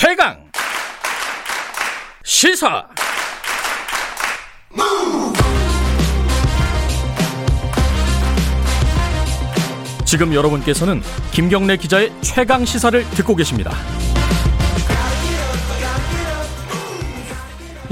최강 시사 지금 여러분께서는 김경래 기자의 최강 시사를 듣고 계십니다.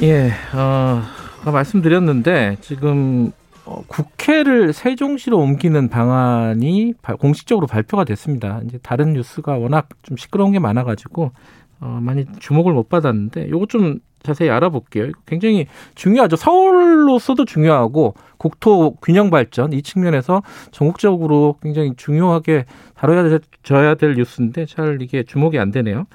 예, 어, 말씀드렸는데 지금 어, 국회를 세종시로 옮기는 방안이 바, 공식적으로 발표가 됐습니다. 이제 다른 뉴스가 워낙 좀 시끄러운 게 많아가지고 어, 많이 주목을 못 받았는데 요거 좀 자세히 알아볼게요. 굉장히 중요하죠. 서울로서도 중요하고 국토 균형 발전 이 측면에서 전국적으로 굉장히 중요하게 다뤄야 될 뉴스인데 잘 이게 주목이 안 되네요.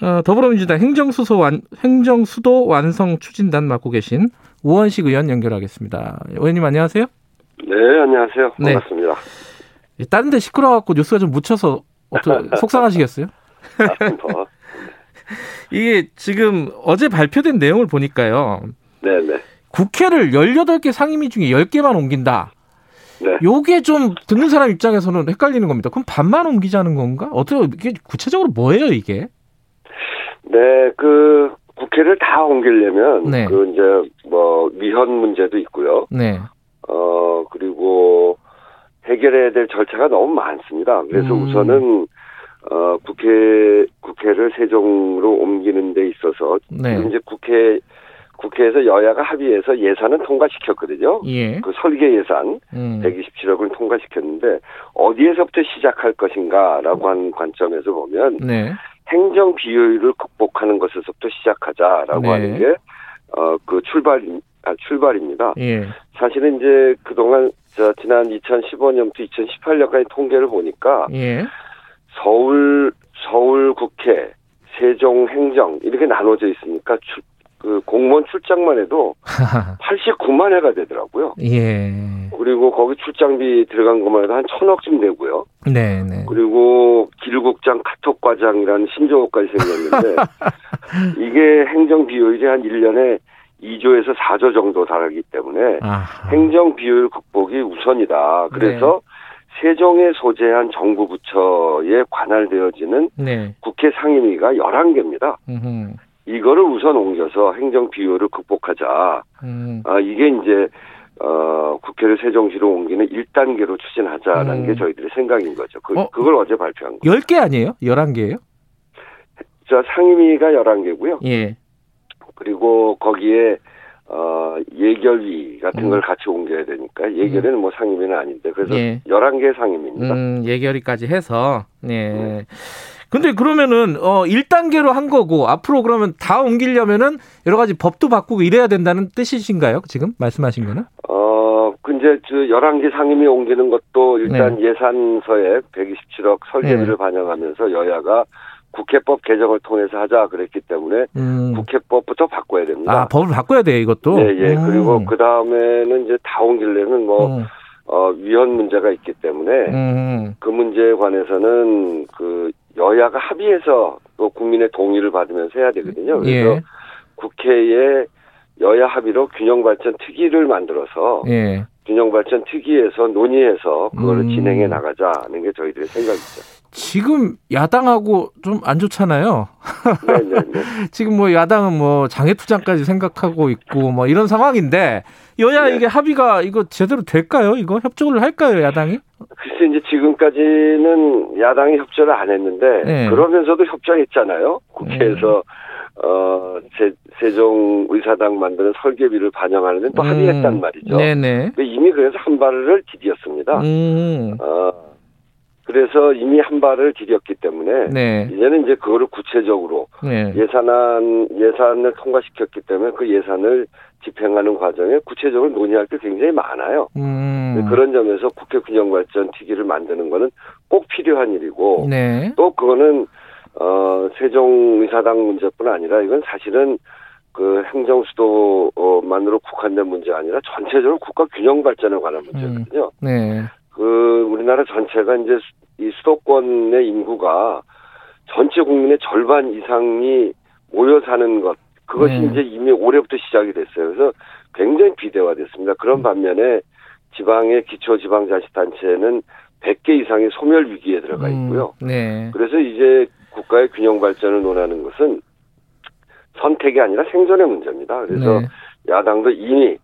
어, 더불어민주당 행정수소 완, 행정수도 완성 추진단 맡고 계신 우원식 의원 연결하겠습니다. 의원님 안녕하세요. 네, 안녕하세요. 네. 반갑습니다. 네. 다른 데 시끄러워갖고 뉴스가 좀 묻혀서 어떠, 속상하시겠어요? 아, 이게 지금 어제 발표된 내용을 보니까요. 네네. 국회를 18개 상임위 중에 10개만 옮긴다. 네. 요게 좀 듣는 사람 입장에서는 헷갈리는 겁니다. 그럼 반만 옮기자는 건가? 어떻게 구체적으로 뭐예요, 이게? 네, 그 국회를 다 옮기려면 네. 그 이제 뭐 위헌 문제도 있고요. 네. 어 그리고 해결해야 될 절차가 너무 많습니다. 그래서 음. 우선은 어 국회 국회를 세종으로 옮기는 데 있어서 네. 이제 국회 국회에서 여야가 합의해서 예산은 통과시켰거든요. 예. 그 설계 예산 음. 127억을 통과시켰는데 어디에서부터 시작할 것인가라고 하는 관점에서 보면 네. 행정 비효율을 극복하는 것에서부터 시작하자라고 네. 하는 게 어 그 출발 아, 출발입니다. 예. 사실은 이제 그동안 저 지난 2015년부터 2018년까지 통계를 보니까 예. 서울 서울 국회 세종 행정 이렇게 나눠져 있으니까 출, 그 공무원 출장만 해도 89만 회가 되더라고요. 예. 그리고 거기 출장비 들어간 것만 해도 한 천억쯤 되고요. 네, 네. 그리고 길국장 카톡과장이라는 신조어까지 생겼는데 이게 행정 비효율이 한 1년에 2조에서 4조 정도 달하기 때문에 아하. 행정 비효율 극복이 우선이다. 그래서 네. 세종에 소재한 정부 부처에 관할되어지는 네. 국회 상임위가 11개입니다. 음흠. 이거를 우선 옮겨서 행정 비효를 극복하자. 음. 아, 이게 이제 어, 국회를 세종시로 옮기는 1단계로 추진하자라는 음. 게 저희들의 생각인 거죠. 그, 어? 그걸 어제 발표한 거예요. 10개 아니에요? 11개예요? 저 상임위가 11개고요. 예. 그리고 거기에 어, 예결위 같은 음. 걸 같이 옮겨야 되니까 예결위는 음. 뭐 상임위는 아닌데 그래서 예. 11개 상임위입니다. 음, 예결위까지 해서 네. 네. 근데 그러면은 어 1단계로 한 거고 앞으로 그러면 다 옮기려면은 여러 가지 법도 바꾸고 이래야 된다는 뜻이신가요? 지금 말씀하신 거는? 어, 그 이제 저 11개 상임위 옮기는 것도 일단 네. 예산서에 127억 설계비를 네. 반영하면서 여야가 국회법 개정을 통해서 하자 그랬기 때문에 음. 국회법부터 바꿔야 됩니다. 아, 법을 바꿔야 돼요, 이것도? 예, 예. 음. 그리고 그 다음에는 이제 다 옮기려면 뭐, 음. 어, 위헌 문제가 있기 때문에 음. 그 문제에 관해서는 그 여야가 합의해서 또 국민의 동의를 받으면서 해야 되거든요. 그래서 예. 국회에 여야 합의로 균형 발전 특위를 만들어서 예. 균형 발전 특위에서 논의해서 그거를 음. 진행해 나가자는 게 저희들의 생각이죠. 지금 야당하고 좀 안 좋잖아요. 네, 네. 지금 뭐 야당은 뭐 장애 투쟁까지 생각하고 있고 뭐 이런 상황인데 여야 네. 이게 합의가 이거 제대로 될까요? 이거 협조를 할까요, 야당이? 글쎄 이제 지금까지는 야당이 협조를 안 했는데 네. 그러면서도 협조했잖아요. 국회에서 음. 어 세, 세종 의사당 만드는 설계비를 반영하는 데 또 음. 합의했단 말이죠. 네네. 이미 그래서 한 발을 디뎠습니다. 음. 어, 그래서 이미 한 발을 디뎠기 때문에 네. 이제는 이제 그거를 구체적으로 네. 예산안 예산을 통과시켰기 때문에 그 예산을 집행하는 과정에 구체적으로 논의할 게 굉장히 많아요. 음. 그런 점에서 국회 균형발전 특위를 만드는 거는 꼭 필요한 일이고 네. 또 그거는 어 세종의사당 문제뿐 아니라 이건 사실은 그 행정 수도만으로 국한된 문제 아니라 전체적으로 국가 균형 발전에 관한 문제거든요. 음. 네. 그 우리나라 전체가 이제 이 수도권의 인구가 전체 국민의 절반 이상이 모여 사는 것 그것이 네. 이제 이미 올해부터 시작이 됐어요. 그래서 굉장히 비대화됐습니다. 그런 음. 반면에 지방의 기초 지방자치단체는 100개 이상의 소멸 위기에 들어가 음. 있고요. 음, 네. 그래서 이제 국가의 균형 발전을 논하는 것은 선택이 아니라 생존의 문제입니다. 그래서 네. 야당도 이미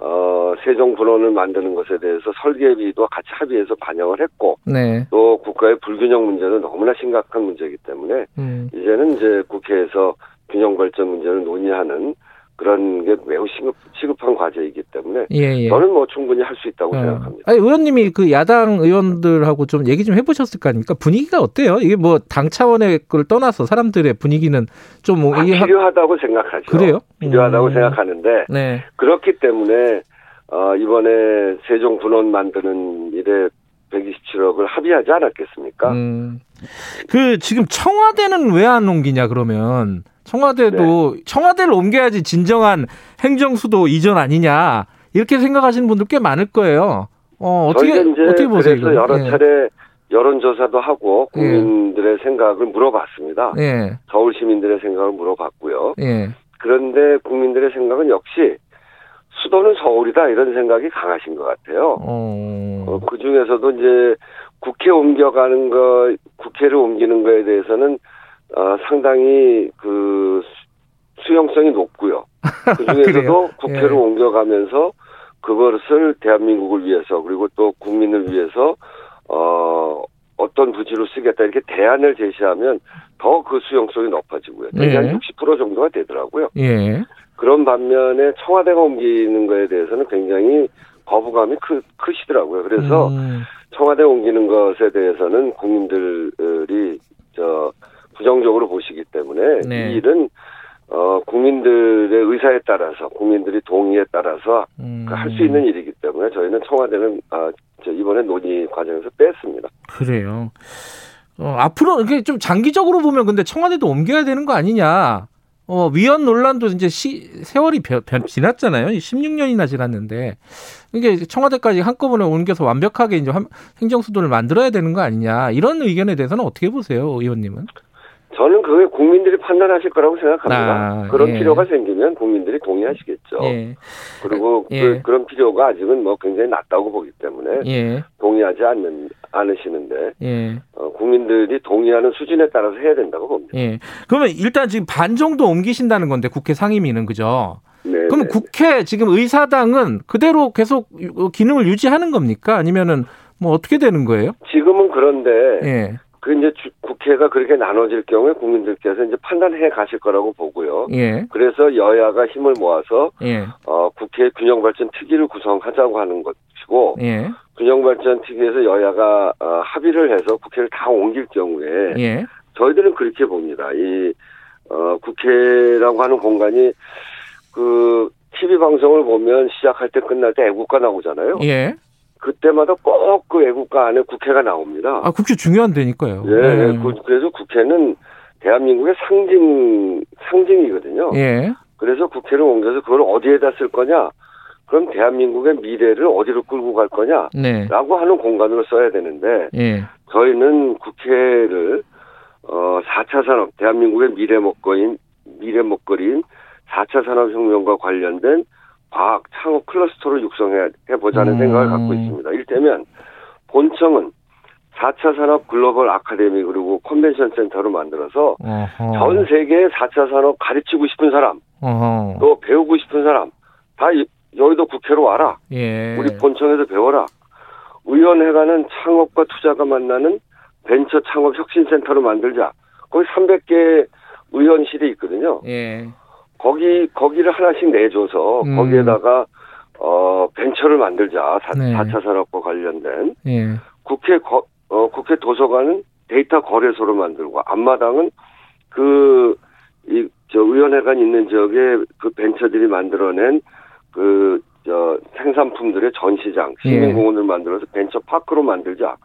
어, 세종 분원을 만드는 것에 대해서 설계비도 같이 합의해서 반영을 했고, 네. 또 국가의 불균형 문제는 너무나 심각한 문제이기 때문에, 음. 이제는 이제 국회에서 균형 발전 문제를 논의하는 그런 게 매우 시급, 시급한 과제이기 때문에 예, 예. 저는 뭐 충분히 할 수 있다고 어. 생각합니다. 아니, 의원님이 그 야당 의원들하고 좀 얘기 좀 해보셨을 거 아닙니까? 분위기가 어때요? 이게 뭐 당 차원의 걸 떠나서 사람들의 분위기는 좀뭐 아, 필요하다고 생각하죠. 그래요? 필요하다고 음. 생각하는데 네. 그렇기 때문에 어, 이번에 세종 분원 만드는 일에 127억을 합의하지 않았겠습니까? 음. 그 지금 청와대는 왜 안 옮기냐 그러면 청와대도 네. 청와대를 옮겨야지 진정한 행정 수도 이전 아니냐 이렇게 생각하시는 분들 꽤 많을 거예요. 어, 어떻게 어떻게 보세요? 그래서 여러 네. 차례 여론조사도 하고 예. 국민들의 네. 생각을 물어봤습니다. 네. 서울 시민들의 생각을 물어봤고요. 네. 그런데 국민들의 생각은 역시 수도는 서울이다 이런 생각이 강하신 것 같아요. 어... 어, 그 중에서도 이제 국회 옮겨가는 거, 국회를 옮기는 거에 대해서는 어, 상당히 그 수용성이 높고요. 그 중에서도 국회를 예. 옮겨가면서 그것을 대한민국을 위해서 그리고 또 국민을 위해서 어 어떤 부지로 쓰겠다 이렇게 대안을 제시하면 더 그 수용성이 높아지고요. 예. 한60% 정도가 되더라고요. 예. 그런 반면에 청와대가 옮기는 거에 대해서는 굉장히 거부감이 크, 크시더라고요. 그래서 음. 청와대 옮기는 것에 대해서는 국민들이 저 부정적으로 보시기 때문에 네. 이 일은 어 국민들의 의사에 따라서 국민들이 동의에 따라서 음. 할수 있는 일이기 때문에 저희는 청와대는 아 이번에 논의 과정에서 뺐습니다. 그래요. 어, 앞으로 이렇게 좀 장기적으로 보면 근데 청와대도 옮겨야 되는 거 아니냐? 어, 위헌 논란도 이제 시, 세월이 변, 변, 지났잖아요. 16년이나 지났는데. 이게 청와대까지 한꺼번에 옮겨서 완벽하게 이제 행정수도를 만들어야 되는 거 아니냐. 이런 의견에 대해서는 어떻게 보세요, 의원님은? 저는 그게 국민들이 판단하실 거라고 생각합니다. 아, 그런 예. 필요가 생기면 국민들이 동의하시겠죠. 예. 그리고 예. 그, 런 필요가 아직은 뭐 굉장히 낮다고 보기 때문에 예. 동의하지 않는 않으시는데 예. 어, 국민들이 동의하는 수준에 따라서 해야 된다고 봅니다. 예. 그러면 일단 지금 반 정도 옮기신다는 건데 국회 상임위는 그죠? 네. 그럼 네, 국회 지금 의사당은 그대로 계속 기능을 유지하는 겁니까? 아니면은 뭐 어떻게 되는 거예요? 지금은 그런데 예. 그 이제 주, 국회가 그렇게 나눠질 경우에 국민들께서 이제 판단해 가실 거라고 보고요. 예. 그래서 여야가 힘을 모아서 예. 어, 국회 균형 발전 특위를 구성하자고 하는 것이고 예. 균형 발전 특위에서 여야가 어, 합의를 해서 국회를 다 옮길 경우에 예. 저희들은 그렇게 봅니다. 이 어, 국회라고 하는 공간이 그 TV 방송을 보면 시작할 때 끝날 때 애국가 나오잖아요. 예. 그때마다 꼭 그 애국가 안에 국회가 나옵니다. 아, 국회 중요한 데니까요. 예, 네. 그, 그래서 국회는 대한민국의 상징, 상징이거든요. 예. 그래서 국회를 옮겨서 그걸 어디에다 쓸 거냐? 그럼 대한민국의 미래를 어디로 끌고 갈 거냐? 네. 라고 하는 공간으로 써야 되는데, 예. 저희는 국회를, 어, 4차 산업, 대한민국의 미래 먹거리인, 미래 먹거리인 4차 산업혁명과 관련된 과학 창업 클러스터를 육성해 보자는 음. 생각을 갖고 있습니다. 일테면 본청은 4차 산업 글로벌 아카데미 그리고 컨벤션 센터로 만들어서 어허. 전 세계의 4차 산업 가르치고 싶은 사람 어허. 또 배우고 싶은 사람 다 여의도 국회로 와라. 예. 우리 본청에서 배워라. 의원회관은 창업과 투자가 만나는 벤처 창업 혁신센터로 만들자. 거기 300개 의원실이 있거든요. 예. 거기 거기를 하나씩 내줘서 음. 거기에다가 어 벤처를 만들자 사, 네. 4차 산업과 관련된 예. 국회 거, 어, 국회 도서관은 데이터 거래소로 만들고 앞마당은 그 이 저 의원회관 있는 지역에 그 벤처들이 만들어낸 그 저 생산품들의 전시장 예. 시민공원을 예. 만들어서 벤처 파크로 만들자.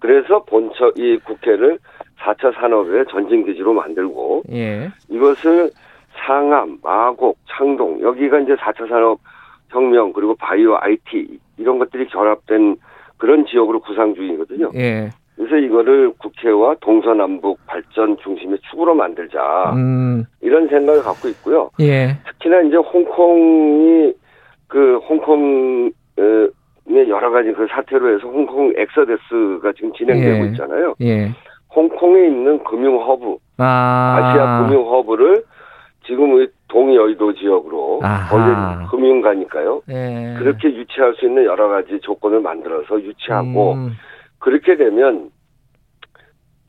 그래서 본처 이 국회를 4차 산업의 전진기지로 만들고 예. 이것을 상암, 마곡, 창동 여기가 이제 4차 산업 혁명 그리고 바이오 IT 이런 것들이 결합된 그런 지역으로 구상 중이거든요. 예. 그래서 이거를 국회와 동서남북 발전 중심의 축으로 만들자 음. 이런 생각을 갖고 있고요. 예. 특히나 이제 홍콩이 그 홍콩의 여러 가지 그 사태로 해서 홍콩 exodus가 지금 진행되고 예. 있잖아요. 예. 홍콩에 있는 금융 허브, 아. 시아 금융 허브를 지금 동여의도 지역으로 거기 금융가니까요. 예. 그렇게 유치할 수 있는 여러 가지 조건을 만들어서 유치하고 음. 그렇게 되면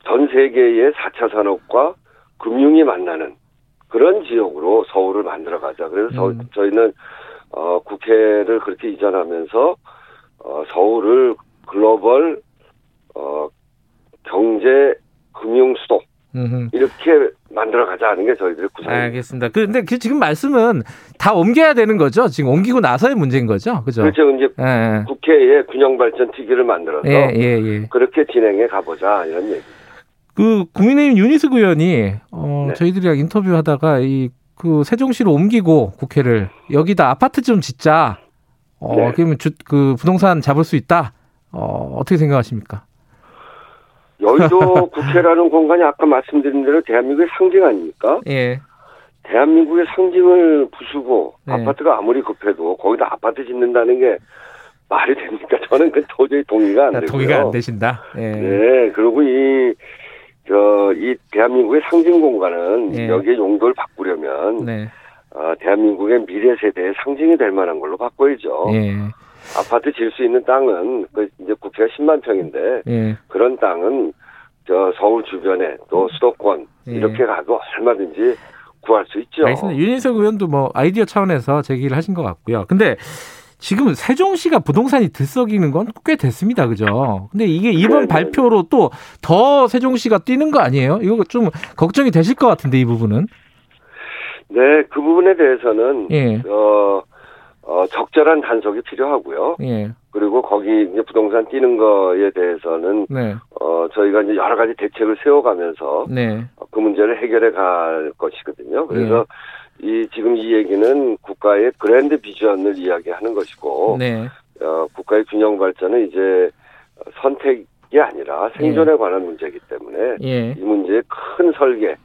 전 세계의 4차 산업과 금융이 만나는 그런 지역으로 서울을 만들어 가자. 그래서 음. 저희는 어, 국회를 그렇게 이전하면서 어, 서울을 글로벌 어, 경제 금융 수도 이렇게 만들어 가자 하는 게 저희들의 구상입니다. 알겠습니다. 그런데 그 지금 말씀은 다 옮겨야 되는 거죠? 지금 옮기고 나서의 문제인 거죠? 그죠? 그렇죠. 이제 예, 예. 국회에 균형 발전 특위를 만들어서 예, 예, 예. 그렇게 진행해 가보자 이런 얘기입니다. 그 국민의힘 윤희숙 의원이 어, 네. 저희들이랑 인터뷰하다가 이 그 세종시로 옮기고 국회를 여기다 아파트 좀 짓자. 어, 네. 그러면 주, 그 부동산 잡을 수 있다. 어, 어떻게 생각하십니까? 여의도 국회라는 공간이 아까 말씀드린 대로 대한민국의 상징 아닙니까? 예. 대한민국의 상징을 부수고 네. 아파트가 아무리 급해도 거기다 아파트 짓는다는 게 말이 됩니까? 저는 그 도저히 동의가 안 되고요. 동의가 안 되신다. 예. 네. 그리고 이, 저, 이 대한민국의 상징 공간은 예. 여기에 용도를 바꾸려면 네. 어, 대한민국의 미래 세대의 상징이 될 만한 걸로 바꿔야죠. 예. 아파트 질 수 있는 땅은 그 이제 국회가 10만 평인데 예. 그런 땅은 저 서울 주변에 또 수도권 예. 이렇게 가도 얼마든지 구할 수 있죠. 알겠습니다. 윤인석 의원도 뭐 아이디어 차원에서 제기를 하신 것 같고요. 근데 지금 세종시가 부동산이 들썩이는 건 꽤 됐습니다. 그죠? 근데 이게 이번 네네. 발표로 또 더 세종시가 뛰는 거 아니에요? 이거 좀 걱정이 되실 것 같은데 이 부분은. 네, 그 부분에 대해서는 예. 어 어, 적절한 단속이 필요하고요. 예. 그리고 거기 이제 부동산 뛰는 거에 대해서는 네. 어, 저희가 이제 여러 가지 대책을 세워가면서 네. 어, 그 문제를 해결해 갈 것이거든요. 그래서 예. 이 지금 이 얘기는 국가의 그랜드 비전을 이야기하는 것이고 네. 어, 국가의 균형 발전은 이제 선택이 아니라 생존에 예. 관한 문제이기 때문에 예. 이 문제의 큰 설계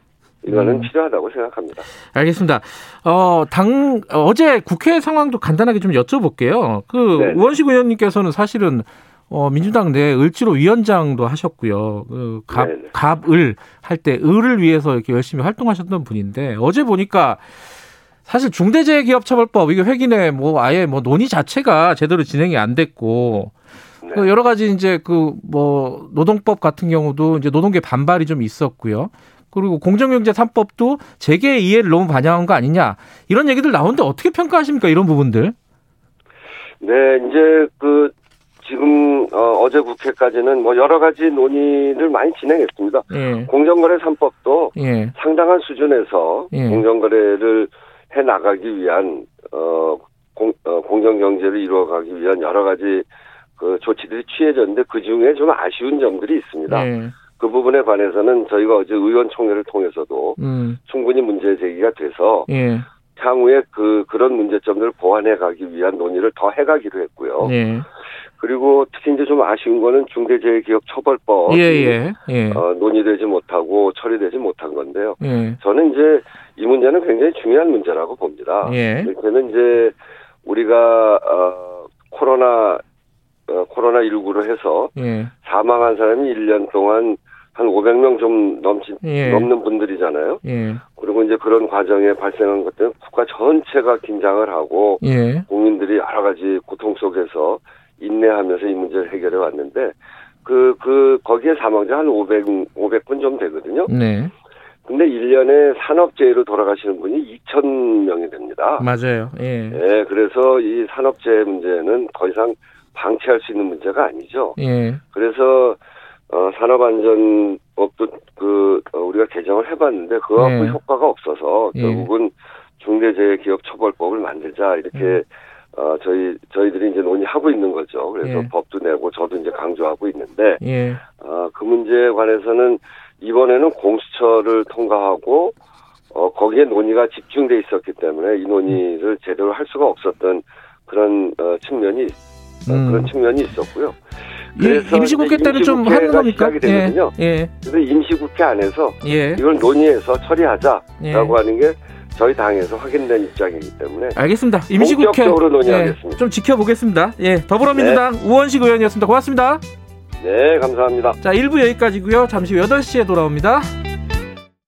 이거는 음. 필요하다고 생각합니다. 알겠습니다. 어, 당, 어제 국회 상황도 간단하게 좀 여쭤볼게요. 그, 네. 우원식 의원님께서는 사실은 어, 민주당 내 을지로 위원장도 하셨고요. 그 갑, 네, 네. 갑을 할 때 을을 위해서 이렇게 열심히 활동하셨던 분인데 어제 보니까 사실 중대재해기업처벌법 이게 회기내 뭐 아예 뭐 논의 자체가 제대로 진행이 안 됐고 네. 그 여러 가지 이제 그 뭐 노동법 같은 경우도 이제 노동계 반발이 좀 있었고요. 그리고 공정경제 3법도 재계의 이해를 너무 반영한 거 아니냐 이런 얘기들 나오는데 어떻게 평가하십니까 이런 부분들? 네, 이제 그 지금 어, 제 국회까지는 뭐 여러 가지 논의를 많이 진행했습니다. 예. 공정거래 3법도 예. 상당한 수준에서 예. 공정거래를 해 나가기 위한 어, 공, 어, 공정경제를 이루어가기 위한 여러 가지 그 조치들이 취해졌는데 그 중에 좀 아쉬운 점들이 있습니다. 예. 그 부분에 관해서는 저희가 어제 의원총회를 통해서도 음. 충분히 문제 제기가 돼서 예. 향후에 그 그런 문제점들을 보완해 가기 위한 논의를 더 해가기로 했고요. 예. 그리고 특히 이제 좀 아쉬운 거는 중대재해기업처벌법 예, 예, 예. 어, 논의되지 못하고 처리되지 못한 건데요. 예. 저는 이제 이 문제는 굉장히 중요한 문제라고 봅니다. 예. 이렇게는 이제 우리가 어, 코로나 어, 코로나 19로 해서 예. 사망한 사람이 1년 동안 한 500명 좀 넘치, 예. 넘는 분들이잖아요. 예. 그리고 이제 그런 과정에 발생한 것들은 국가 전체가 긴장을 하고 예. 국민들이 여러 가지 고통 속에서 인내하면서 이 문제를 해결해 왔는데 그, 그, 거기에 사망자 한 500, 500분 좀 되거든요. 네. 근데 1년에 산업재해로 돌아가시는 분이 2,000명이 됩니다. 맞아요. 예. 예, 그래서 이 산업재해 문제는 더 이상 방치할 수 있는 문제가 아니죠. 예. 그래서 어, 산업안전법도 그 어, 우리가 개정을 해봤는데 그거 네. 효과가 없어서 예. 결국은 중대재해기업처벌법을 만들자 이렇게 음. 어, 저희 저희들이 이제 논의하고 있는 거죠. 그래서 예. 법도 내고 저도 이제 강조하고 있는데 예. 어, 그 문제에 관해서는 이번에는 공수처를 통과하고 어, 거기에 논의가 집중돼 있었기 때문에 이 논의를 제대로 할 수가 없었던 그런 어, 측면이 어, 음. 그런 측면이 있었고요. 그래서 임시국회 때는 좀 하는 겁니까? 예. 예. 그래서 임시국회 안에서 예. 이걸 논의해서 처리하자라고 예. 하는 게 저희 당에서 확인된 입장이기 때문에 알겠습니다. 임시국회 본격적으로 논의하겠습니다. 예. 좀 지켜보겠습니다. 예, 더불어민주당 네. 우원식 의원이었습니다. 고맙습니다. 네, 감사합니다. 자, 1부 여기까지고요. 잠시 후 8시에 돌아옵니다.